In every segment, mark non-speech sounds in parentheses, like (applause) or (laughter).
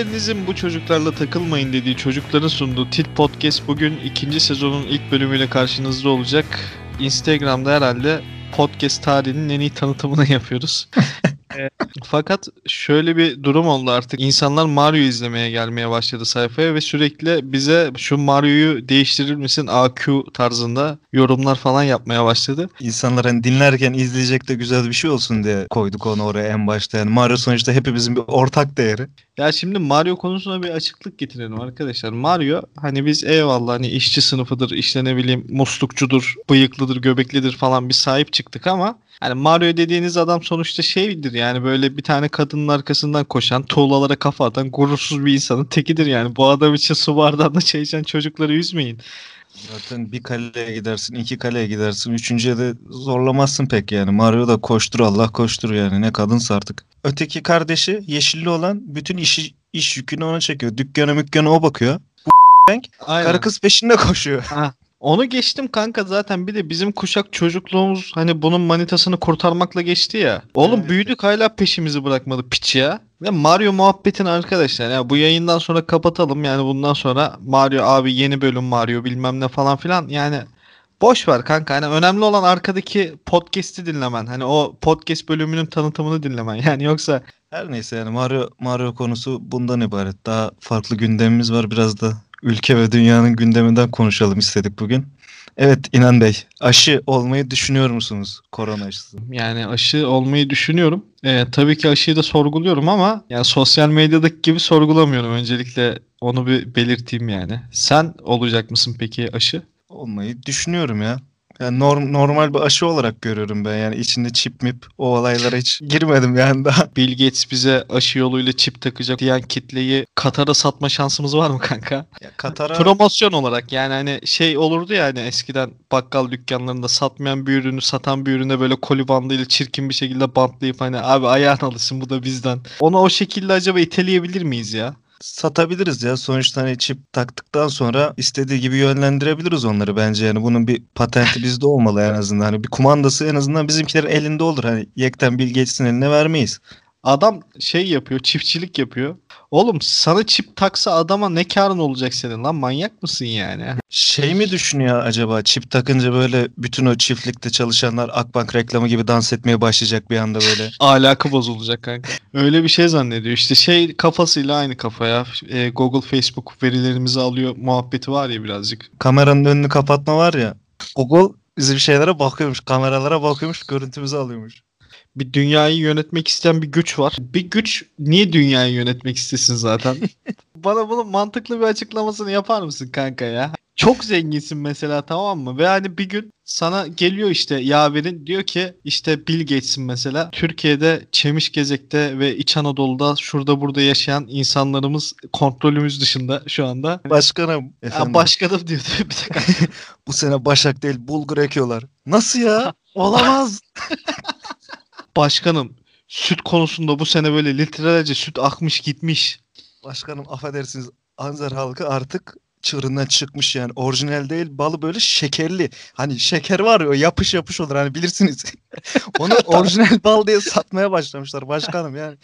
Ailelerinizin bu çocuklarla takılmayın dediği çocukların sunduğu Tit Podcast bugün ikinci sezonun ilk bölümüyle karşınızda olacak. Instagram'da herhalde podcast tarihinin en iyi tanıtımını yapıyoruz. (laughs) Fakat şöyle bir durum oldu artık. İnsanlar Mario izlemeye gelmeye başladı sayfaya ve sürekli bize şu Mario'yu değiştirir misin AQ tarzında yorumlar falan yapmaya başladı. İnsanlar hani dinlerken izleyecek de güzel bir şey olsun diye koyduk onu oraya en başta. Yani Mario sonuçta hepimizin bir ortak değeri. Ya şimdi Mario konusuna bir açıklık getirelim arkadaşlar. Mario hani biz eyvallah hani işçi sınıfıdır, işte ne bileyim muslukçudur, bıyıklıdır, göbeklidir falan bir sahip çıktık ama hani Mario dediğiniz adam sonuçta şeydir yani böyle bir tane kadının arkasından koşan, tuğlalara kafa atan gurursuz bir insanın tekidir yani. Bu adam için su bardağında çay içen çocukları üzmeyin. Zaten bir kaleye gidersin, iki kaleye gidersin. Üçüncüye de zorlamazsın pek yani. Mario da koştur Allah koştur yani. Ne kadınsa artık. Öteki kardeşi yeşilli olan bütün işi, iş yükünü ona çekiyor. Dükkanı mükkanı o bakıyor. Bu (laughs) Aynen. karı kız peşinde koşuyor. Onu geçtim kanka zaten bir de bizim kuşak çocukluğumuz hani bunun manitasını kurtarmakla geçti ya. Oğlum Evet. büyüdük hala peşimizi bırakmadı piç ya. Ve Mario muhabbetin arkadaşlar ya bu yayından sonra kapatalım yani bundan sonra Mario abi yeni bölüm Mario bilmem ne falan filan yani boş ver kanka hani önemli olan arkadaki podcast'i dinlemen hani o podcast bölümünün tanıtımını dinlemen (laughs) yani yoksa Her neyse yani Mario Mario konusu bundan ibaret. Daha farklı gündemimiz var. Biraz da ülke ve dünyanın gündeminden konuşalım istedik bugün. Evet İnan Bey, aşı olmayı düşünüyor musunuz korona aşısı? Yani aşı olmayı düşünüyorum. Ee, tabii ki aşıyı da sorguluyorum ama yani sosyal medyadaki gibi sorgulamıyorum. Öncelikle onu bir belirteyim yani. Sen olacak mısın peki aşı? Olmayı düşünüyorum ya. Yani norm, normal bir aşı olarak görüyorum ben. Yani içinde çip mip o olaylara hiç girmedim yani daha. (laughs) Bill Gates bize aşı yoluyla çip takacak diyen kitleyi Katar'a satma şansımız var mı kanka? Ya Katar'a Promosyon olarak yani hani şey olurdu ya hani eskiden bakkal dükkanlarında satmayan bir ürünü satan bir ürüne böyle koli bandıyla çirkin bir şekilde bantlayıp hani abi ayağın alışsın bu da bizden. Onu o şekilde acaba iteleyebilir miyiz ya? Satabiliriz ya. Sonuçta hani çip taktıktan sonra istediği gibi yönlendirebiliriz onları bence. Yani bunun bir patenti (laughs) bizde olmalı en azından. Hani bir kumandası en azından bizimkilerin elinde olur. Hani yekten Gates'in eline vermeyiz. Adam şey yapıyor, çiftçilik yapıyor. Oğlum sana çip taksa adama ne karın olacak senin lan? Manyak mısın yani? Şey mi düşünüyor acaba çip takınca böyle bütün o çiftlikte çalışanlar Akbank reklamı gibi dans etmeye başlayacak bir anda böyle. (laughs) Ahlakı bozulacak kanka. Öyle bir şey zannediyor. İşte şey kafasıyla aynı kafaya. E, Google, Facebook verilerimizi alıyor muhabbeti var ya birazcık. Kameranın önünü kapatma var ya. Google bizim şeylere bakıyormuş, kameralara bakıyormuş, görüntümüzü alıyormuş. Bir dünyayı yönetmek isteyen bir güç var. Bir güç niye dünyayı yönetmek istesin zaten? (laughs) Bana bunun mantıklı bir açıklamasını yapar mısın kanka ya? Çok zenginsin mesela tamam mı? Ve hani bir gün sana geliyor işte yaverin diyor ki işte Bill Gates'in mesela Türkiye'de Çemişgezek'te ve İç Anadolu'da şurada burada yaşayan insanlarımız kontrolümüz dışında şu anda. Başkanım, Ya efendim, başkanım diyor bir de kanka. (laughs) bu sene Başak değil bulgur ekiyorlar. Nasıl ya? (laughs) Olamaz. Başkanım süt konusunda bu sene böyle litrelerce süt akmış gitmiş. Başkanım affedersiniz Anzer halkı artık çığırından çıkmış yani. Orijinal değil balı böyle şekerli. Hani şeker var ya yapış yapış olur hani bilirsiniz. (laughs) Onu orijinal bal diye satmaya başlamışlar başkanım yani.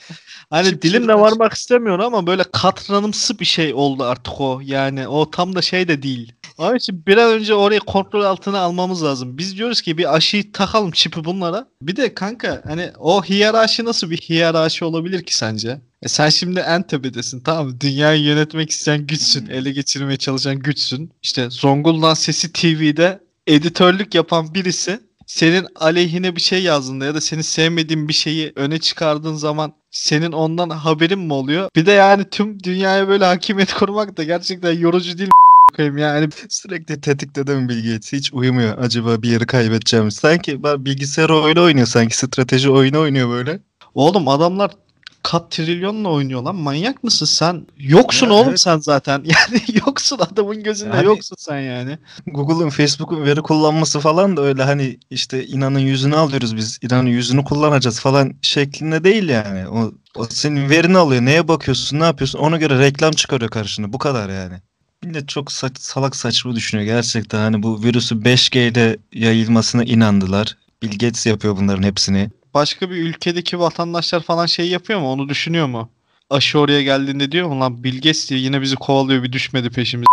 Hani Çip dilimle varmak istemiyor ama böyle katranımsı bir şey oldu artık o. Yani o tam da şey de değil. Onun için bir an önce orayı kontrol altına almamız lazım. Biz diyoruz ki bir aşıyı takalım çipi bunlara. Bir de kanka hani o hiyerarşi nasıl bir hiyerarşi olabilir ki sence? E sen şimdi en tepedesin tamam mı? Dünyayı yönetmek isteyen güçsün. Hmm. Ele geçirmeye çalışan güçsün. İşte Zonguldak Sesi TV'de editörlük yapan birisi senin aleyhine bir şey yazdığında ya da seni sevmediğin bir şeyi öne çıkardığın zaman senin ondan haberin mi oluyor? Bir de yani tüm dünyaya böyle hakimiyet (laughs) kurmak da gerçekten yorucu değil koyayım yani. Sürekli tetikte mi Bill Gates? Hiç uyumuyor. Acaba bir yeri kaybedeceğim. Sanki bilgisayar oyunu oynuyor sanki. Strateji oyunu oynuyor böyle. Oğlum adamlar kat trilyonla oynuyor lan. Manyak mısın sen? Yoksun Ya oğlum evet. sen zaten. (laughs) Yani yoksun adamın gözünde Yani- yoksun sen yani. Google'ın, Facebook'un veri kullanması falan da öyle hani işte inanın yüzünü alıyoruz biz. İnanın yüzünü kullanacağız falan şeklinde değil yani. O, o senin verini alıyor. Neye bakıyorsun, ne yapıyorsun? Ona göre reklam çıkarıyor karşına. Bu kadar yani. Millet çok saç- salak saçma düşünüyor gerçekten. Hani bu virüsü 5G ile yayılmasına inandılar. Bill Gates yapıyor bunların hepsini. Başka bir ülkedeki vatandaşlar falan şey yapıyor mu? Onu düşünüyor mu? aşı oraya geldiğinde diyor ulan Bill Gates diye yine bizi kovalıyor bir düşmedi peşimize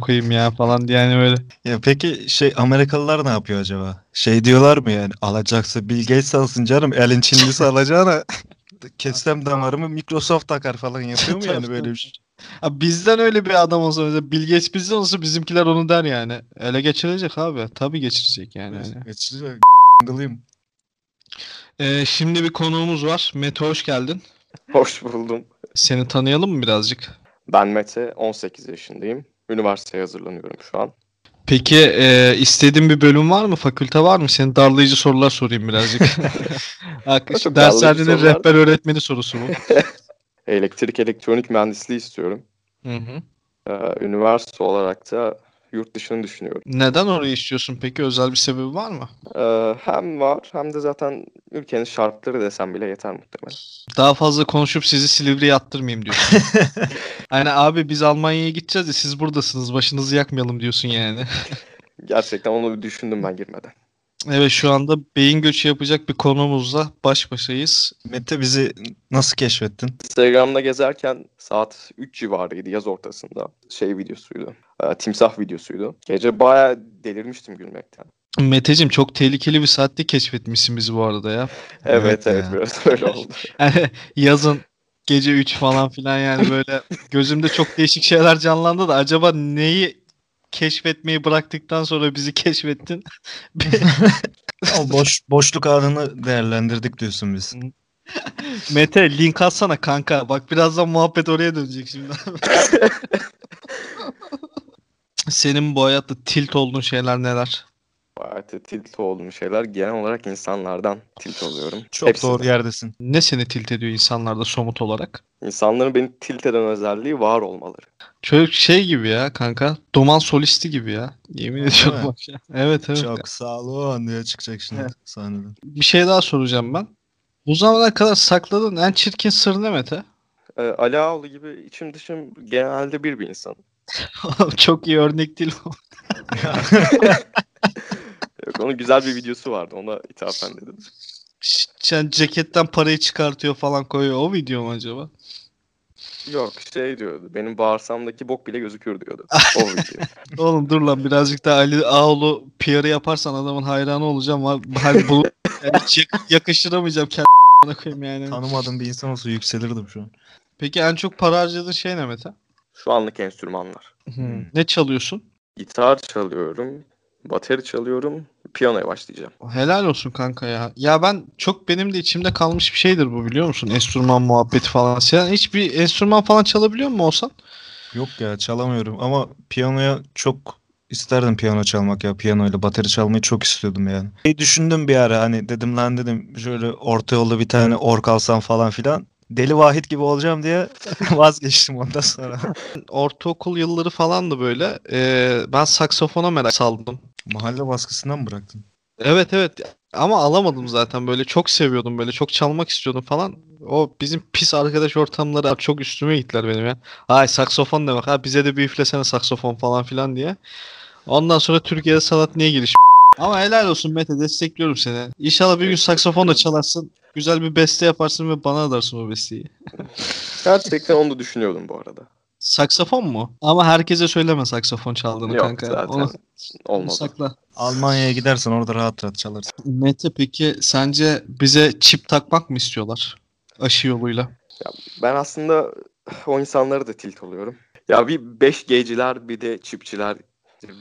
koyayım ya falan diye yani böyle. Ya peki şey Amerikalılar ne yapıyor acaba? Şey diyorlar mı yani alacaksa Bill Gates alsın canım elin Çinlisi (laughs) alacağına (laughs) kessem damarımı Microsoft takar falan yapıyor mu yani böyle bir şey? Abi bizden öyle bir adam olsa mesela Bill Gates bizden olsa bizimkiler onu der yani. Ele geçirecek abi. Tabii geçirecek yani. Geçiriyor. Gılıyım. Ee, şimdi bir konuğumuz var. Mete hoş geldin. Hoş buldum. Seni tanıyalım mı birazcık? Ben Mete, 18 yaşındayım. Üniversiteye hazırlanıyorum şu an. Peki e, istediğin bir bölüm var mı? Fakülte var mı? Seni darlayıcı sorular sorayım birazcık. (laughs) Dershanenin rehber öğretmeni sorusu bu. (laughs) Elektrik elektronik mühendisliği istiyorum. Hı hı. Ee, üniversite olarak da yurt dışını düşünüyorum. Neden orayı istiyorsun peki? Özel bir sebebi var mı? Ee, hem var hem de zaten ülkenin şartları desem bile yeter muhtemelen. Daha fazla konuşup sizi Silivri'ye attırmayayım diyorsun. (laughs) hani abi biz Almanya'ya gideceğiz de siz buradasınız başınızı yakmayalım diyorsun yani. Gerçekten onu bir düşündüm ben girmeden. Evet şu anda beyin göçü yapacak bir konuğumuzla baş başayız. Mete bizi nasıl keşfettin? Instagram'da gezerken saat 3 civarıydı yaz ortasında. Şey videosuydu. Ee, timsah videosuydu. Gece bayağı delirmiştim gülmekten. Meteciğim çok tehlikeli bir saatte keşfetmişsin bizi bu arada ya. Evet Evet evet, ya. biraz öyle oldu. (laughs) Yani yazın gece 3 falan filan yani böyle (laughs) gözümde çok değişik şeyler canlandı da acaba neyi keşfetmeyi bıraktıktan sonra bizi keşfettin? (laughs) O boş boşluk anını değerlendirdik diyorsun biz. (laughs) Mete link atsana kanka. Bak birazdan muhabbet oraya dönecek şimdi. (laughs) Senin bu hayatta tilt olduğun şeyler neler? Bayağı da tilt olduğum şeyler genel olarak insanlardan tilt oluyorum. Çok Hepsinden. doğru yerdesin. Ne seni tilt ediyor insanlarda somut olarak? İnsanların beni tilt eden özelliği var olmaları. Çocuk şey gibi ya kanka. Doman solisti gibi ya. Yemin ediyorum mi? bak ya. (laughs) Evet evet. Çok sağ olun diye çıkacak şimdi Evet. sahneden. Bir şey daha soracağım ben. Bu zamana kadar sakladığın en çirkin sır ne Mete? Ee, Ali Ağaoğlu gibi içim dışım genelde bir bir insan. (laughs) (laughs) Çok iyi örnek değil o. Yok, onun güzel bir videosu vardı. Ona ithafen dedim. Sen ceketten parayı çıkartıyor falan koyuyor. O video mu acaba? Yok şey diyordu. Benim bağırsamdaki bok bile gözükür diyordu. (laughs) O video. Oğlum dur lan birazcık da Ali Ağoğlu PR'ı yaparsan adamın hayranı olacağım. Var- Hani bu (laughs) yani hiç yak- yakıştıramayacağım kendime koyayım yani. Tanımadığım bir insan olsa yükselirdim şu an. Peki en çok para harcadığın şey ne Mete? Şu anlık enstrümanlar. Hmm. Ne çalıyorsun? Gitar çalıyorum. Bateri çalıyorum. Piyanoya başlayacağım. Helal olsun kanka ya. Ya ben çok benim de içimde kalmış bir şeydir bu biliyor musun? Enstrüman muhabbeti falan. Sen hiçbir enstrüman falan çalabiliyor musun olsan? Yok ya çalamıyorum ama piyanoya çok isterdim piyano çalmak ya. Piyanoyla bateri çalmayı çok istiyordum yani. Şey düşündüm bir ara hani dedim lan dedim şöyle orta yolda bir tane ork alsam falan filan. Deli Vahit gibi olacağım diye (laughs) vazgeçtim ondan sonra. Ortaokul yılları falan da böyle. Ee, ben saksofona merak saldım. Mahalle baskısından mı bıraktın? Evet evet ama alamadım zaten böyle çok seviyordum böyle çok çalmak istiyordum falan. O bizim pis arkadaş ortamları çok üstüme gittiler benim ya. Ay saksofon demek ha bize de bir üflesene saksofon falan filan diye. Ondan sonra Türkiye'de sanat niye geliş? Ama helal olsun Mete destekliyorum seni. İnşallah bir gün saksafon da çalarsın. Güzel bir beste yaparsın ve bana adarsın o besteyi. (laughs) Gerçekten onu da düşünüyordum bu arada. Saksafon mu? Ama herkese söyleme saksafon çaldığını Yok kanka. zaten Onu, (laughs) olmadı. sakla. Almanya'ya gidersen orada rahat rahat çalarsın. Mete peki sence bize çip takmak mı istiyorlar? Aşı yoluyla. Ben aslında o insanlara da tilt oluyorum. Ya bir 5G'ciler bir de çipçiler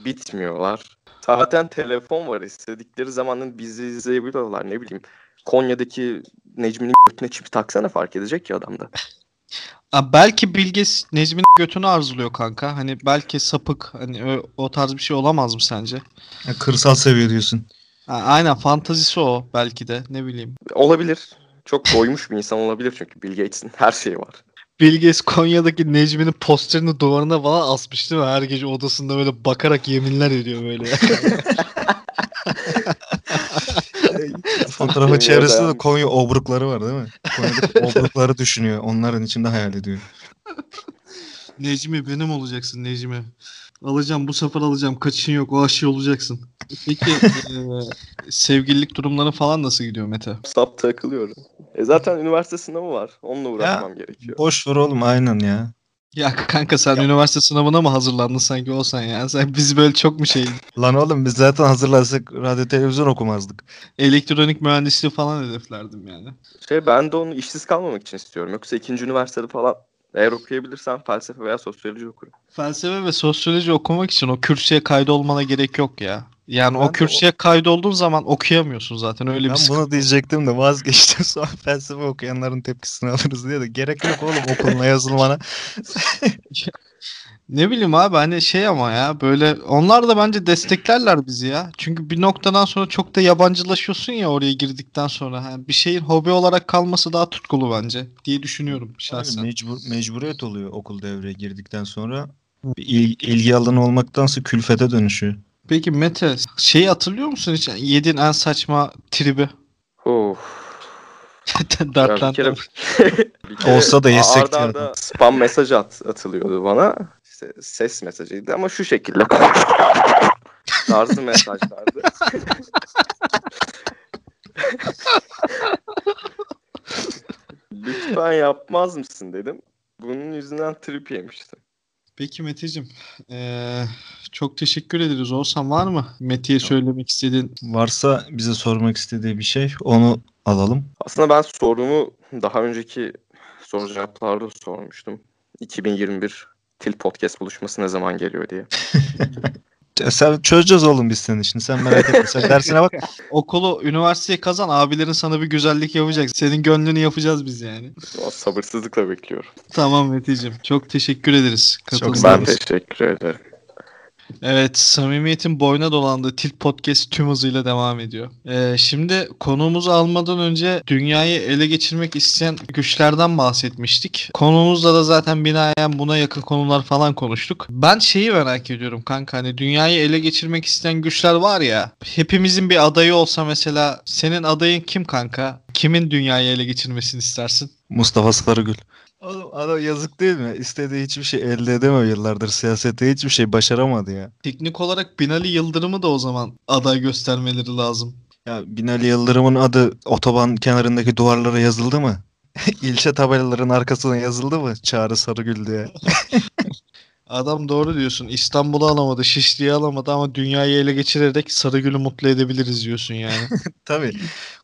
bitmiyorlar. Zaten telefon var istedikleri zamanın bizi izleyebiliyorlar ne bileyim. Konya'daki Necmi'nin götüne çip taksana fark edecek ki adamda. Aa, (laughs) belki Bilge Necmi'nin götünü arzuluyor kanka. Hani belki sapık hani o, o tarz bir şey olamaz mı sence? Ya kırsal seviye diyorsun. Ha, aynen fantazisi o belki de ne bileyim. Olabilir. Çok doymuş bir insan olabilir çünkü Bill Gates'in her şeyi var. Bilge Konya'daki Necmi'nin posterini duvarına falan asmış değil mi? Her gece odasında böyle bakarak yeminler ediyor böyle. (laughs) Fotoğrafın çevresinde de. Konya obrukları var değil mi? Konya'daki (laughs) obrukları düşünüyor. Onların içinde hayal ediyor. Necmi benim olacaksın Necmi. Alacağım bu sefer alacağım. Kaçışın yok. O aşıyı olacaksın. Peki eee, (laughs) sevgililik durumları falan nasıl gidiyor Mete? Sap takılıyorum. E zaten üniversite sınavı var. Onunla uğraşmam gerekiyor. Boş ver oğlum aynen ya. Ya kanka sen üniversite sınavına mı hazırlandın sanki olsan ya? Sen biz böyle çok mu şey Lan oğlum biz zaten hazırlasak radyo televizyon okumazdık. elektronik mühendisliği falan hedeflerdim yani. Şey ben de onu işsiz kalmamak için istiyorum. Yoksa ikinci üniversitede falan eğer okuyabilirsem felsefe veya sosyoloji okurum. Felsefe ve sosyoloji okumak için o kürsüye kaydolmana gerek yok ya. Yani Ben o de kürsüye kaydolduğun zaman okuyamıyorsun zaten öyle bir Ben sıkıntı. bunu diyecektim de vazgeçtim. (laughs) Sonra felsefe okuyanların tepkisini alırız diye de gerek yok oğlum okuluna yazılmana. (laughs) Ne bileyim abi hani şey ama ya böyle onlar da bence desteklerler bizi ya. Çünkü bir noktadan sonra çok da yabancılaşıyorsun ya oraya girdikten sonra. Ha, bir şeyin hobi olarak kalması daha tutkulu bence diye düşünüyorum şahsen. Mecbur, mecburiyet oluyor okul devreye girdikten sonra. Bir il- ilgi alanı olmaktansa külfete dönüşüyor. Peki Mete şeyi hatırlıyor musun hiç? Yediğin en saçma tribi. Of. (laughs) Dertlendim. kere, (laughs) kere Olsa da yesek arda arda spam mesaj at, atılıyordu bana. İşte ses mesajıydı ama şu şekilde. (laughs) tarzı mesajlardı. Lütfen yapmaz mısın dedim. Bunun yüzünden trip yemiştim. Peki Meteciğim eee, çok teşekkür ederiz. Olsan var mı Mete'ye söylemek istediğin? Varsa bize sormak istediği bir şey onu alalım. Aslında ben sorumu daha önceki soru cevaplarda sormuştum. 2021 Til Podcast buluşması ne zaman geliyor diye. (laughs) Sen çözeceğiz oğlum biz senin işini. Sen merak etme. Sen (laughs) dersine bak. Okulu, üniversiteyi kazan. Abilerin sana bir güzellik yapacak. Senin gönlünü yapacağız biz yani. Sabırsızlıkla bekliyorum. Tamam Meteciğim. Çok teşekkür ederiz. sağ Ben teşekkür ederim. Evet, samimiyetin boyuna dolandığı Tilt Podcast tüm hızıyla devam ediyor. Ee, şimdi konuğumuzu almadan önce dünyayı ele geçirmek isteyen güçlerden bahsetmiştik. Konuğumuzla da zaten binaen buna yakın konular falan konuştuk. Ben şeyi merak ediyorum kanka hani dünyayı ele geçirmek isteyen güçler var ya. Hepimizin bir adayı olsa mesela senin adayın kim kanka? Kimin dünyayı ele geçirmesini istersin? Mustafa Sarıgül. Oğlum adam yazık değil mi? İstediği hiçbir şey elde edemiyor yıllardır. Siyasette hiçbir şey başaramadı ya. Teknik olarak Binali Yıldırım'ı da o zaman aday göstermeleri lazım. Ya Binali Yıldırım'ın adı otoban kenarındaki duvarlara yazıldı mı? (laughs) İlçe tabelaların arkasına yazıldı mı? Çağrı Sarıgül diye. (laughs) Adam doğru diyorsun. İstanbul'u alamadı, Şişli'yi alamadı ama dünyayı ele geçirerek Sarıgül'ü mutlu edebiliriz diyorsun yani. (laughs) Tabii.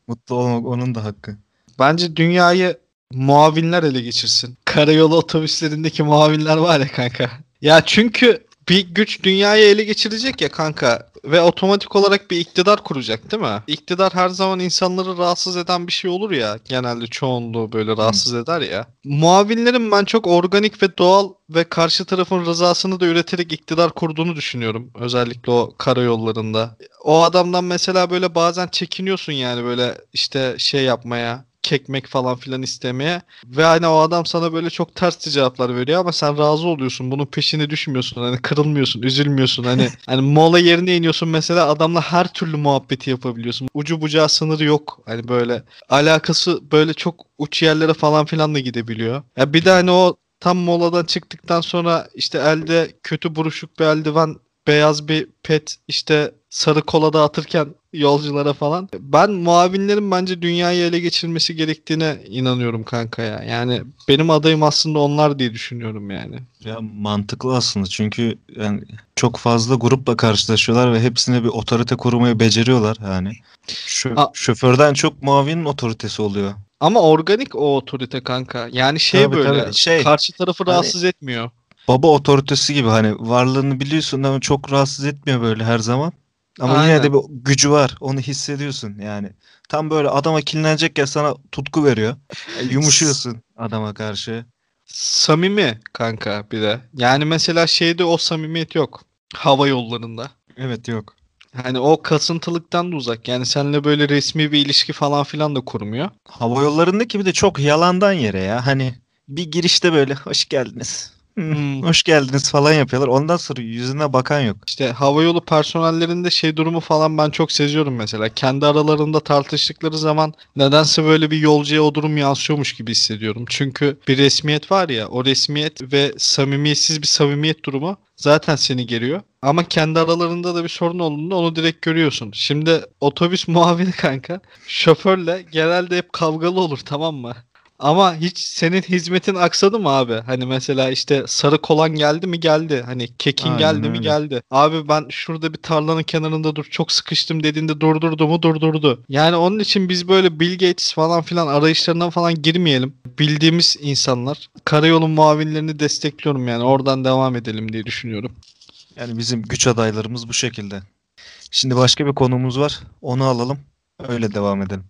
Mutlu olmak onun da hakkı. Bence dünyayı muavinler ele geçirsin. Karayolu otobüslerindeki muavinler var ya kanka. Ya çünkü bir güç dünyayı ele geçirecek ya kanka ve otomatik olarak bir iktidar kuracak değil mi? İktidar her zaman insanları rahatsız eden bir şey olur ya. Genelde çoğunluğu böyle rahatsız eder ya. Muavinlerin ben çok organik ve doğal ve karşı tarafın rızasını da üreterek iktidar kurduğunu düşünüyorum. Özellikle o karayollarında. O adamdan mesela böyle bazen çekiniyorsun yani böyle işte şey yapmaya kekmek falan filan istemeye. Ve hani o adam sana böyle çok ters cevaplar veriyor ama sen razı oluyorsun. Bunun peşine düşmüyorsun. Hani kırılmıyorsun üzülmüyorsun. Hani (laughs) hani mola yerine iniyorsun mesela adamla her türlü muhabbeti yapabiliyorsun. Ucu bucağı sınırı yok. Hani böyle alakası böyle çok uç yerlere falan filan da gidebiliyor. Ya bir de hani o tam moladan çıktıktan sonra işte elde kötü buruşuk bir eldiven beyaz bir pet işte sarı kola dağıtırken yolculara falan. Ben muavinlerin bence dünyayı ele geçirmesi gerektiğine inanıyorum kanka ya. Yani benim adayım aslında onlar diye düşünüyorum yani. Ya mantıklı aslında çünkü yani çok fazla grupla karşılaşıyorlar ve hepsine bir otorite kurmayı beceriyorlar yani. Şö- A- şoförden çok muavinin otoritesi oluyor. Ama organik o otorite kanka. Yani şey Tabii, böyle tabii. Şey, karşı tarafı hani- rahatsız etmiyor. Baba otoritesi gibi hani varlığını biliyorsun ama çok rahatsız etmiyor böyle her zaman. Ama yine Aynen. de bir gücü var. Onu hissediyorsun yani. Tam böyle adama kinlenecek ya sana tutku veriyor. Yumuşuyorsun adama karşı. Samimi kanka bir de. Yani mesela şeyde o samimiyet yok. Hava yollarında. Evet yok. Hani o kasıntılıktan da uzak. Yani seninle böyle resmi bir ilişki falan filan da kurmuyor. Hava yollarındaki bir de çok yalandan yere ya. Hani bir girişte böyle hoş geldiniz. Hmm. hoş geldiniz falan yapıyorlar. Ondan sonra yüzüne bakan yok. İşte havayolu personellerinde şey durumu falan ben çok seziyorum mesela. Kendi aralarında tartıştıkları zaman nedense böyle bir yolcuya o durum yansıyormuş gibi hissediyorum. Çünkü bir resmiyet var ya o resmiyet ve samimiyetsiz bir samimiyet durumu zaten seni geriyor. Ama kendi aralarında da bir sorun olduğunda onu direkt görüyorsun. Şimdi otobüs (laughs) muavini kanka şoförle genelde hep kavgalı olur tamam mı? Ama hiç senin hizmetin aksadı mı abi? Hani mesela işte sarı kolan geldi mi geldi. Hani kekin Aynen geldi mi öyle. geldi. Abi ben şurada bir tarlanın kenarında dur çok sıkıştım dediğinde durdurdu mu durdurdu. Yani onun için biz böyle Bill Gates falan filan arayışlarına falan girmeyelim. Bildiğimiz insanlar. Karayolu muavinlerini destekliyorum yani oradan devam edelim diye düşünüyorum. Yani bizim güç adaylarımız bu şekilde. Şimdi başka bir konumuz var. Onu alalım. Öyle devam edelim.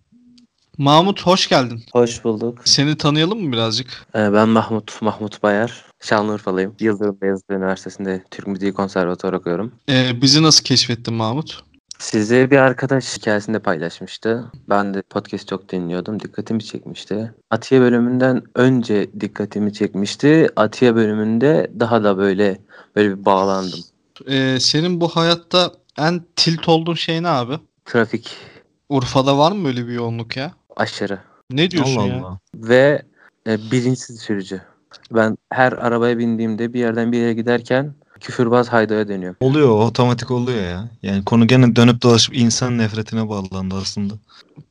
Mahmut hoş geldin. Hoş bulduk. Seni tanıyalım mı birazcık? Ee, Ben Mahmut, Mahmut Bayar. Şanlıurfalıyım. Yıldırım Beyazıt Üniversitesi'nde Türk Müziği Konservatuarı okuyorum. Ee, bizi nasıl keşfettin Mahmut? Sizi bir arkadaş hikayesinde paylaşmıştı. Ben de podcast çok dinliyordum. Dikkatimi çekmişti. Atiye bölümünden önce dikkatimi çekmişti. Atiye bölümünde daha da böyle böyle bir bağlandım. Ee, senin bu hayatta en tilt olduğun şey ne abi? Trafik Urfa'da var mı böyle bir yoğunluk ya? Aşırı Ne diyorsun Allah ya? Allah. ve e, bilinçsiz sürücü. Ben her arabaya bindiğimde bir yerden bir yere giderken küfürbaz haydaya dönüyorum. Oluyor otomatik oluyor ya. Yani konu gene dönüp dolaşıp insan nefretine bağlandı aslında.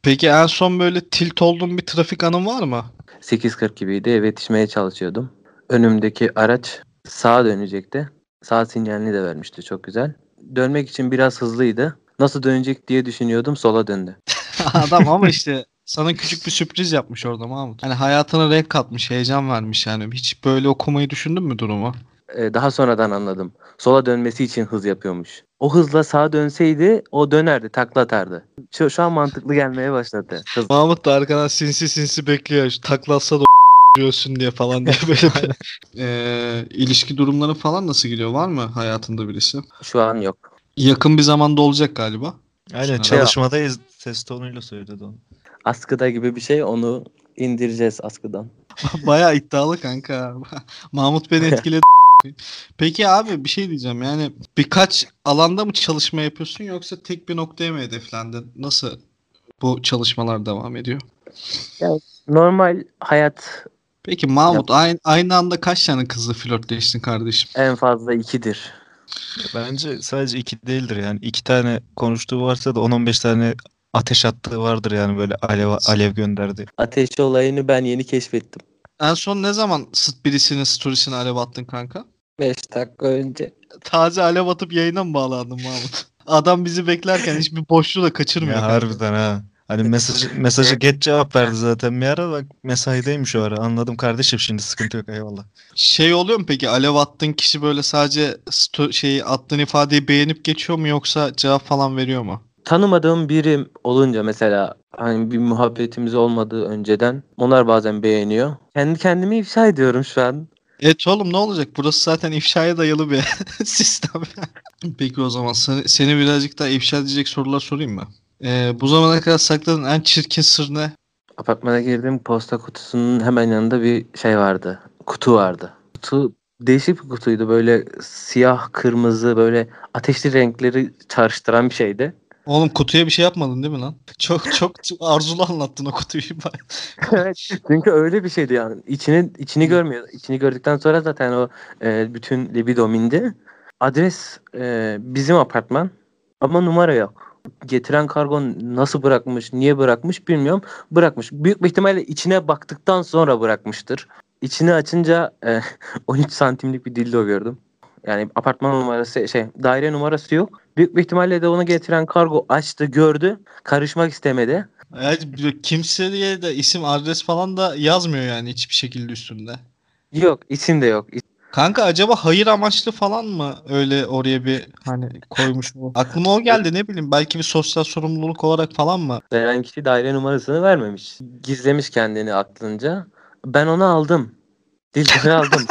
Peki en son böyle tilt olduğun bir trafik anın var mı? 8.40 gibiydi eve yetişmeye çalışıyordum. Önümdeki araç sağa dönecekti. Sağ sinyalini de vermişti çok güzel. Dönmek için biraz hızlıydı. Nasıl dönecek diye düşünüyordum sola döndü. (laughs) Adam ama işte sana küçük bir sürpriz yapmış orada Mahmut. Hani hayatına renk katmış, heyecan vermiş yani. Hiç böyle okumayı düşündün mü durumu? Ee, daha sonradan anladım. Sola dönmesi için hız yapıyormuş. O hızla sağa dönseydi o dönerdi takla atardı. Şu, şu an mantıklı gelmeye başladı. (laughs) Hız. Mahmut da arkadan sinsi sinsi bekliyor. Şu Taklatsa da diyorsun diye falan diye (laughs) böyle bir Ee, ilişki durumları falan nasıl gidiyor? Var mı hayatında birisi? Şu an yok. Yakın bir zamanda olacak galiba. Aynen çalışmadayız. Ses tonuyla söyledi onu. Askıda gibi bir şey onu indireceğiz askıdan. (laughs) Bayağı iddialı kanka. (laughs) Mahmut beni etkiledi. Peki abi bir şey diyeceğim yani birkaç alanda mı çalışma yapıyorsun yoksa tek bir noktaya mı hedeflendin? Nasıl bu çalışmalar devam ediyor? Normal hayat Peki Mahmut aynı, aynı anda kaç tane kızla flörtleştin kardeşim? en fazla ikidir. Bence sadece iki değildir yani. iki tane konuştuğu varsa da 10-15 tane ateş attığı vardır yani böyle alev, alev gönderdi. Ateş olayını ben yeni keşfettim. En son ne zaman birisinin storiesine alev attın kanka? 5 dakika önce. Taze alev atıp yayına mı bağlandın Mahmut? (laughs) Adam bizi beklerken hiçbir boşluğu da kaçırmıyor. Ya harbiden ha. Hani mesaj, mesajı geç cevap verdi zaten bir ara bak mesaideymiş o ara. Anladım kardeşim şimdi sıkıntı yok eyvallah. Şey oluyor mu peki alev attığın kişi böyle sadece sto- şeyi attığın ifadeyi beğenip geçiyor mu yoksa cevap falan veriyor mu? Tanımadığım biri olunca mesela hani bir muhabbetimiz olmadığı önceden onlar bazen beğeniyor. Kendi kendimi ifşa ediyorum şu an. Evet oğlum ne olacak? Burası zaten ifşaya dayalı bir (laughs) sistem. Peki o zaman seni, seni birazcık daha ifşa edecek sorular sorayım mı? Ee, bu zamana kadar sakladığın en çirkin sır ne? Apartmana girdim posta kutusunun hemen yanında bir şey vardı. Kutu vardı. Kutu değişik bir kutuydu. Böyle siyah, kırmızı böyle ateşli renkleri çağrıştıran bir şeydi. Oğlum kutuya bir şey yapmadın değil mi lan? (laughs) Çok çok, arzulu anlattın o kutuyu. (laughs) Çünkü öyle bir şeydi yani. İçini içini görmüyor. İçini gördükten sonra zaten o e, bütün libido indi. Adres e, bizim apartman ama numara yok. Getiren kargo nasıl bırakmış, niye bırakmış bilmiyorum. Bırakmış. Büyük bir ihtimalle içine baktıktan sonra bırakmıştır. İçini açınca e, (laughs) 13 santimlik bir dildo gördüm. Yani apartman numarası şey daire numarası yok. Büyük bir ihtimalle de onu getiren kargo açtı gördü. Karışmak istemedi. Yani kimseye de isim adres falan da yazmıyor yani hiçbir şekilde üstünde. Yok isim de yok. Kanka acaba hayır amaçlı falan mı öyle oraya bir hani koymuş mu? Aklıma o geldi ne bileyim belki bir sosyal sorumluluk olarak falan mı? Veren kişi daire numarasını vermemiş. Gizlemiş kendini aklınca. Ben onu aldım. Dildoyu aldım.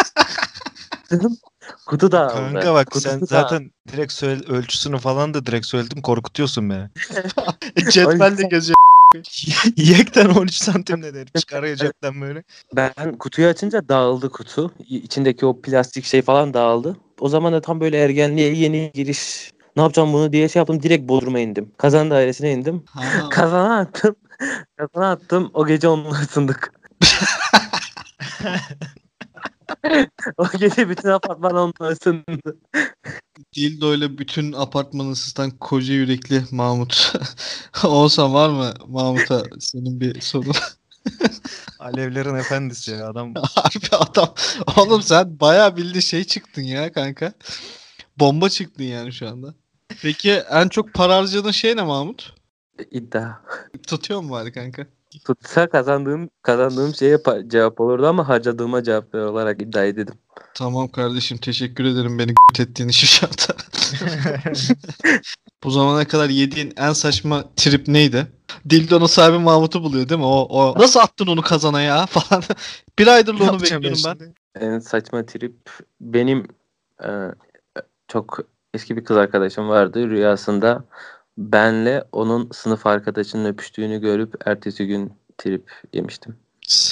(laughs) Kutu da aldı. Kanka bak Kutusu sen da- zaten direkt söyle ölçüsünü falan da direkt söyledim korkutuyorsun beni. (laughs) (laughs) Cetvelle geziyor. (laughs) Yekten 13 santim ne der? Çıkarıyor cepten böyle. Ben kutuyu açınca dağıldı kutu. İçindeki o plastik şey falan dağıldı. O zaman da tam böyle ergenliğe yeni giriş. Ne yapacağım bunu diye şey yaptım. Direkt Bodrum'a indim. Kazan dairesine indim. Ha, Kazana attım. Kazana attım. O gece onunla ısındık. (laughs) o gece bütün apartman onunla ısındı. Dildo ile bütün apartmanı ısıtan koca yürekli Mahmut. (laughs) Olsa var mı Mahmut'a senin bir sorun? (laughs) Alevlerin efendisi ya adam. Harbi adam. Oğlum sen bayağı bildiğin şey çıktın ya kanka. Bomba çıktın yani şu anda. Peki en çok para harcadığın şey ne Mahmut? İddia. Tutuyor mu bari kanka? Tutsa kazandığım kazandığım şeye cevap olurdu ama harcadığıma cevap olarak iddia edelim. Tamam kardeşim teşekkür ederim beni (laughs) ettiğin için şu anda. (laughs) Bu zamana kadar yediğin en saçma trip neydi? Dildo'nun sahibi Mahmut'u buluyor değil mi? O, o nasıl attın onu kazana ya (laughs) falan. bir aydır onu bekliyorum ben. şimdi. En saçma trip benim e, çok eski bir kız arkadaşım vardı. Rüyasında benle onun sınıf arkadaşının öpüştüğünü görüp ertesi gün trip yemiştim.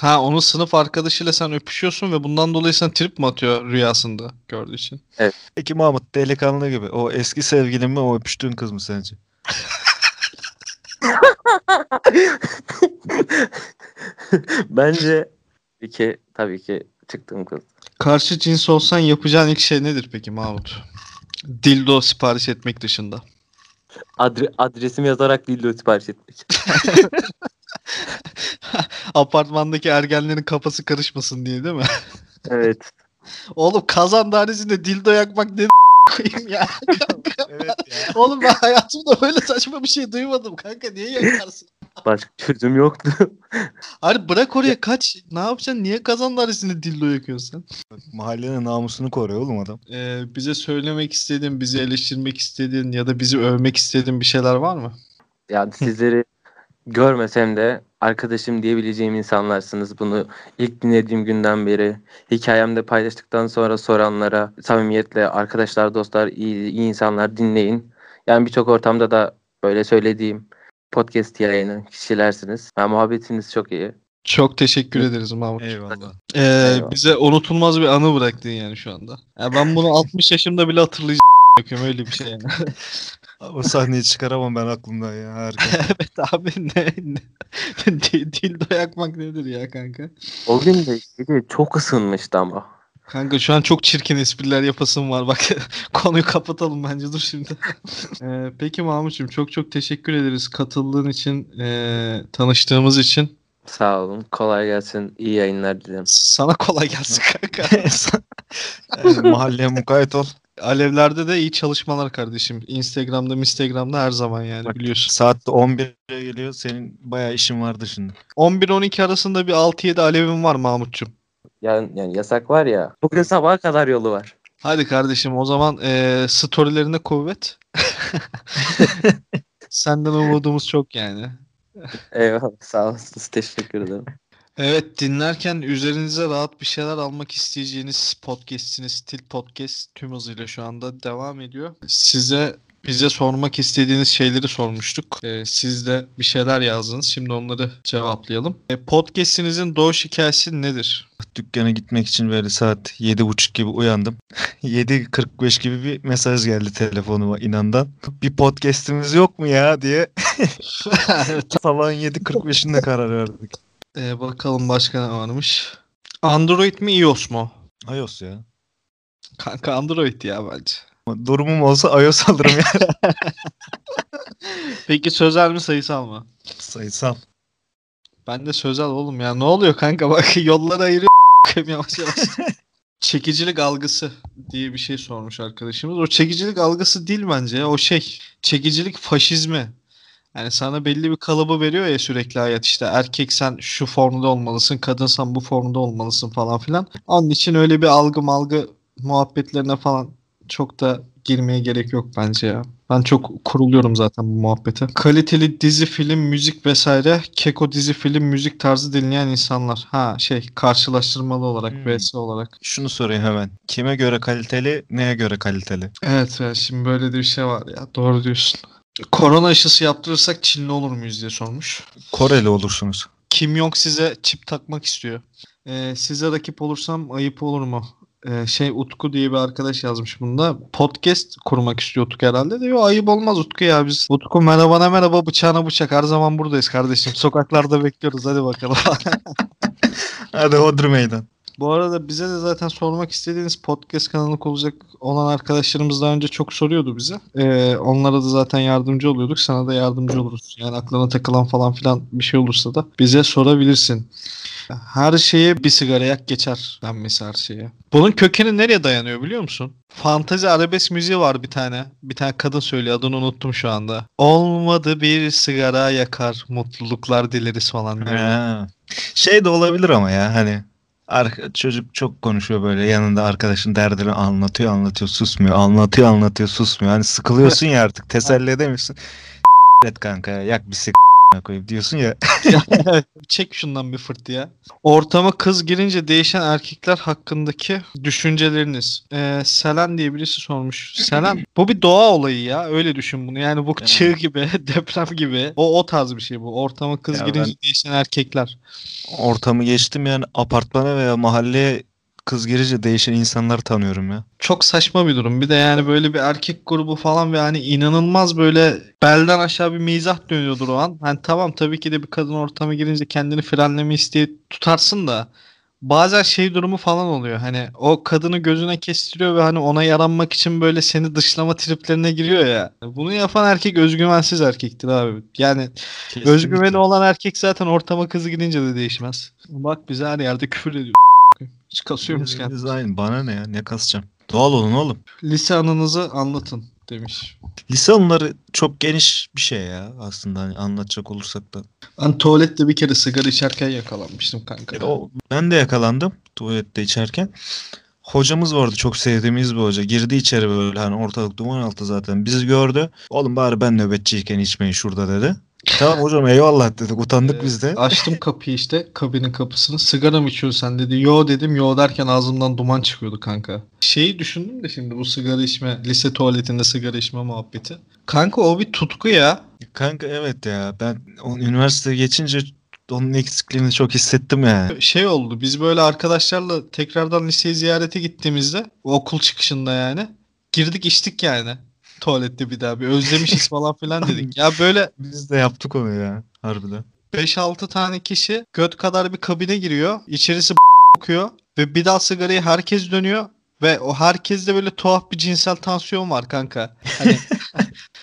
Ha onun sınıf arkadaşıyla sen öpüşüyorsun ve bundan dolayı sen trip mi atıyor rüyasında gördüğü için? Peki Mahmut delikanlı gibi. O eski sevgilin mi o öpüştüğün kız mı sence? (laughs) Bence ki tabii ki çıktığım kız. Karşı cins olsan yapacağın ilk şey nedir peki Mahmut? Dildo sipariş etmek dışında. Adre- adresimi yazarak dildo sipariş etmek. (laughs) Apartmandaki ergenlerin kafası karışmasın diye değil mi? evet. Oğlum kazan dairesinde dildo yakmak ne (laughs) koyayım ya. evet ya. Oğlum ben hayatımda böyle saçma bir şey duymadım kanka. Niye yakarsın? Başka (laughs) çözüm yoktu. Hayır bırak oraya kaç. Ne yapacaksın? Niye kazan dairesinde dildo yakıyorsun sen? Mahallenin namusunu koruyor oğlum adam. Ee, bize söylemek istediğin, bizi eleştirmek istediğin ya da bizi övmek istediğin bir şeyler var mı? Yani (laughs) sizleri görmesem de arkadaşım diyebileceğim insanlarsınız. Bunu ilk dinlediğim günden beri hikayemde paylaştıktan sonra soranlara samimiyetle arkadaşlar, dostlar, iyi, iyi insanlar dinleyin. Yani birçok ortamda da böyle söylediğim podcast yayını kişilersiniz. Yani muhabbetiniz çok iyi. Çok teşekkür ederiz Mahmut. Eyvallah. Ee, Eyvallah. bize unutulmaz bir anı bıraktın yani şu anda. Ya ben bunu (laughs) 60 yaşımda bile hatırlayacağım. öyle bir şey yani. (laughs) O sahneyi çıkaramam ben aklımdan ya. Harika. (laughs) evet abi ne, ne Di- dildo yakmak nedir ya kanka? O gün de çok ısınmıştı ama. Kanka şu an çok çirkin espriler yapasım var. Bak (laughs) konuyu kapatalım bence dur şimdi. (laughs) Ee, peki Mahmut'cum çok çok teşekkür ederiz katıldığın için, ee, tanıştığımız için. Sağ olun. Kolay gelsin. İyi yayınlar dilerim. Sana kolay gelsin kanka. Yani (laughs) mahalleye mukayyet ol. Alevlerde de iyi çalışmalar kardeşim. Instagram'da, Instagram'da her zaman yani Bak, biliyorsun. Saatte 11'e geliyor. Senin bayağı işin vardı şimdi. 11-12 arasında bir 6-7 alevim var Mahmut'cum. Yani, yani yasak var ya. Bugün sabaha kadar yolu var. Hadi kardeşim o zaman eee storylerine kuvvet. (laughs) (laughs) Senden umudumuz çok yani. Eyvallah. Sağ olasınız. Teşekkür ederim. Evet dinlerken üzerinize rahat bir şeyler almak isteyeceğiniz podcast'iniz Stil Podcast tüm hızıyla şu anda devam ediyor. Size bize sormak istediğiniz şeyleri sormuştuk. Ee, siz de bir şeyler yazdınız. Şimdi onları cevaplayalım. E, podcast'inizin doğuş hikayesi nedir? Dükkana gitmek için böyle saat 7.30 gibi uyandım. (laughs) 7.45 gibi bir mesaj geldi telefonuma inandan. Bir podcast'imiz yok mu ya diye (laughs) (laughs) sabahın 7.45'inde karar verdik. Ee, bakalım başka ne varmış. Android mi iOS mu? iOS ya. Kanka Android ya bence. Durumum olsa iOS alırım ya. (laughs) Peki sözel mi sayısal mı? Sayısal. Ben de sözel oğlum ya. Ne oluyor kanka bak (laughs) yolları ayırıyor (laughs) yavaş yavaş. Çekicilik algısı diye bir şey sormuş arkadaşımız. O çekicilik algısı değil bence ya. O şey çekicilik faşizmi. Yani sana belli bir kalıbı veriyor ya sürekli hayat işte erkek sen şu formda olmalısın, kadınsan bu formda olmalısın falan filan. Onun için öyle bir algı malgı muhabbetlerine falan çok da girmeye gerek yok bence ya. Ben çok kuruluyorum zaten bu muhabbete. Kaliteli dizi, film, müzik vesaire keko dizi, film, müzik tarzı dinleyen insanlar. Ha şey karşılaştırmalı olarak, Hmm. vs olarak. Şunu sorayım hemen. Kime göre kaliteli, neye göre kaliteli? Evet ya şimdi böyle de bir şey var ya. Doğru diyorsun. Korona aşısı yaptırırsak Çinli olur muyuz diye sormuş. Koreli olursunuz. Kim Jong size çip takmak istiyor. Ee, size rakip olursam ayıp olur mu? Ee, şey Utku diye bir arkadaş yazmış bunda. Podcast kurmak istiyor Utku herhalde. Diyor ayıp olmaz Utku ya biz. Utku merhaba merhaba bıçağına bıçak. Her zaman buradayız kardeşim. Sokaklarda bekliyoruz hadi bakalım. (laughs) Hadi Hodri meydan. Bu arada bize de zaten sormak istediğiniz podcast kanalı olacak olan arkadaşlarımız daha önce çok soruyordu bize. Ee, onlara da zaten yardımcı oluyorduk. Sana da yardımcı oluruz. Yani aklına takılan falan filan bir şey olursa da bize sorabilirsin. Her şeye bir sigara yak geçer denmesi her şeye. Bunun kökeni nereye dayanıyor biliyor musun? Fantezi arabesk müziği var bir tane. Bir tane kadın söylüyor adını unuttum şu anda. Olmadı bir sigara yakar mutluluklar dileriz falan. Şey de olabilir ama ya hani arka, çocuk çok konuşuyor böyle yanında arkadaşın derdini anlatıyor anlatıyor susmuyor anlatıyor anlatıyor susmuyor. Hani sıkılıyorsun ya artık (laughs) teselli edemiyorsun. et (laughs) kanka ya, yak bir sik koyup diyorsun ya. (laughs) (laughs) Çek şundan bir fırt ya. Ortama kız girince değişen erkekler hakkındaki düşünceleriniz. Ee, Selen diye birisi sormuş. Selen bu bir doğa olayı ya. Öyle düşün bunu. Yani bu Yani. çığ gibi, (laughs) deprem gibi. O o tarz bir şey bu. Ortama kız Ya girince ben- değişen erkekler. Ortamı geçtim yani apartmana veya mahalleye kız girince değişen insanlar tanıyorum ya. Çok saçma bir durum. Bir de yani böyle bir erkek grubu falan ve hani inanılmaz böyle belden aşağı bir mizah dönüyordur o an. Hani tamam tabii ki de bir kadın ortama girince kendini frenleme isteği tutarsın da bazen şey durumu falan oluyor. Hani o kadını gözüne kestiriyor ve hani ona yaranmak için böyle seni dışlama triplerine giriyor ya. Bunu yapan erkek özgüvensiz erkektir abi. Yani özgüveni olan erkek zaten ortama kızı girince de değişmez. Bak bize her yerde küfür ediyor. Hiç kasıyormuş Biz, kendini. biz aynı bana ne ya ne kasacağım. Doğal olun oğlum. Lise anınızı anlatın demiş. Lise anıları çok geniş bir şey ya aslında hani anlatacak olursak da. Ben tuvalette bir kere sigara içerken yakalanmıştım kanka. E, o, ben de yakalandım tuvalette içerken. Hocamız vardı çok sevdiğimiz bir hoca. Girdi içeri böyle hani ortalık duman altı zaten. Bizi gördü. Oğlum bari ben nöbetçiyken içmeyin şurada dedi. Tamam hocam eyvallah dedik. Utandık Ee, biz de. Açtım kapıyı işte kabinin kapısını. Sigara mı içiyorsun sen dedi. Yo dedim. Yo derken ağzımdan duman çıkıyordu kanka. Şeyi düşündüm de şimdi bu sigara içme, lise tuvaletinde sigara içme muhabbeti. Kanka o bir tutku ya. Kanka evet ya ben o üniversiteye geçince onun eksikliğini çok hissettim yani. Şey oldu. Biz böyle arkadaşlarla tekrardan liseyi ziyarete gittiğimizde okul çıkışında yani girdik içtik yani. Tuvalette bir daha bir özlemişiz falan filan (laughs) dedik. Ya böyle Biz de yaptık onu ya harbiden. 5-6 tane kişi göt kadar bir kabine giriyor. İçerisi kokuyor ve bir daha sigarayı herkes dönüyor ve o herkeste böyle tuhaf bir cinsel tansiyon var kanka. Hani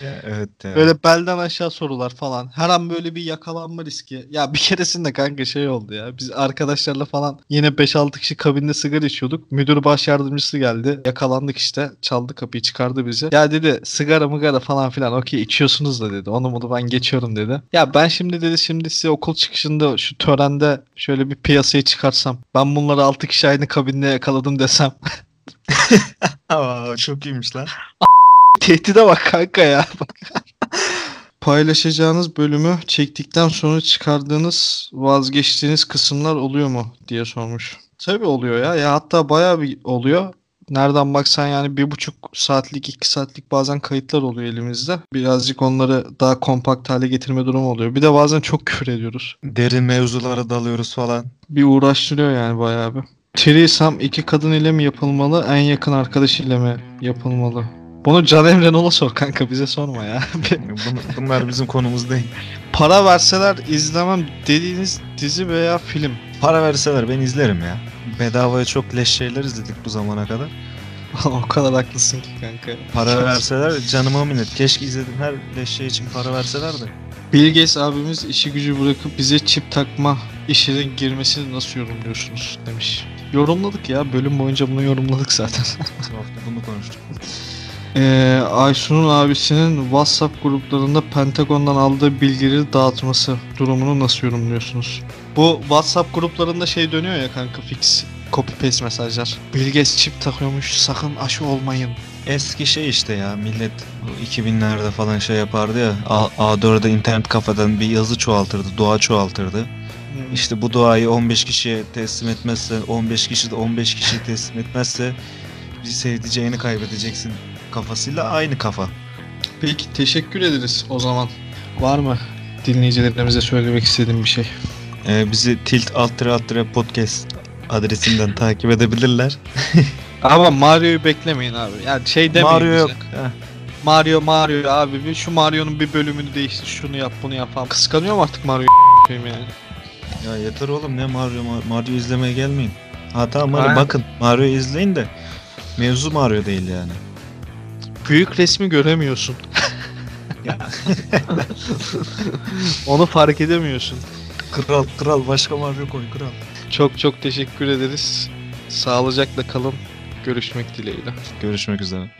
(laughs) evet ya. böyle belden aşağı sorular falan. Her an böyle bir yakalanma riski. Ya bir keresinde kanka şey oldu ya. Biz arkadaşlarla falan yine 5-6 kişi kabinde sigara içiyorduk. Müdür baş yardımcısı geldi. Yakalandık işte. Çaldı kapıyı çıkardı bizi. Ya dedi sigara mıgara falan filan okey içiyorsunuz da dedi. Onu bunu ben geçiyorum dedi. Ya ben şimdi dedi şimdi size okul çıkışında şu törende şöyle bir piyasaya çıkarsam. Ben bunları 6 kişi aynı kabinde yakaladım desem. (laughs) Aa, çok iyiymiş lan. Tehdide bak kanka ya. Bak. Paylaşacağınız bölümü çektikten sonra çıkardığınız vazgeçtiğiniz kısımlar oluyor mu diye sormuş. Tabii oluyor ya. Ya hatta bayağı bir oluyor. Nereden baksan yani bir buçuk saatlik, iki saatlik bazen kayıtlar oluyor elimizde. Birazcık onları daha kompakt hale getirme durumu oluyor. Bir de bazen çok küfür ediyoruz. Derin mevzulara dalıyoruz falan. Bir uğraştırıyor yani bayağı bir. Threesome iki kadın ile mi yapılmalı, en yakın arkadaş ile mi yapılmalı? Bunu Can Emre Nol'a sor kanka bize sorma ya. (laughs) Bun- bunlar bizim konumuz değil. Para verseler izlemem dediğiniz dizi veya film. Para verseler ben izlerim ya. Bedavaya çok leş şeyler izledik bu zamana kadar. (laughs) o kadar haklısın ki kanka. Para verseler canıma minnet. Keşke izledim her leş şey için para verseler de. Bill Gates abimiz işi gücü bırakıp bize çip takma işine girmesini nasıl yorumluyorsunuz demiş. Yorumladık ya bölüm boyunca bunu yorumladık zaten. (laughs) Bu hafta bunu konuştuk. Ee, Aysun'un abisinin WhatsApp gruplarında Pentagon'dan aldığı bilgileri dağıtması durumunu nasıl yorumluyorsunuz? Bu WhatsApp gruplarında şey dönüyor ya kanka fix copy paste mesajlar. Bill Gates çip takıyormuş sakın aşı olmayın. Eski şey işte ya millet bu 2000'lerde falan şey yapardı ya A- A4'de internet kafadan bir yazı çoğaltırdı, dua çoğaltırdı. İşte bu duayı 15 kişiye teslim etmezse, 15 kişi de 15 kişiye teslim etmezse bir sevdiceğini kaybedeceksin kafasıyla aynı kafa. Peki teşekkür ederiz o zaman. Var mı dinleyicilerimize söylemek istediğim bir şey? Ee, bizi tilt alt tire alt tire podcast adresinden takip edebilirler. (laughs) Ama Mario'yu beklemeyin abi. Yani şey demeyin Mario bize. yok. Heh. Mario Mario abi şu Mario'nun bir bölümünü değiştir şunu yap bunu yap falan. Kıskanıyorum artık Mario'yu (laughs) yani. Ya yeter oğlum ne Mario Mario, Mario izlemeye gelmeyin. Ha tamam Aynen. bakın Mario'yu izleyin de mevzu Mario değil yani. Büyük resmi göremiyorsun. (laughs) (laughs) Onu fark edemiyorsun. Kral kral başka Mario koy kral. Çok çok teşekkür ederiz. Sağlıcakla kalın. Görüşmek dileğiyle. Görüşmek üzere.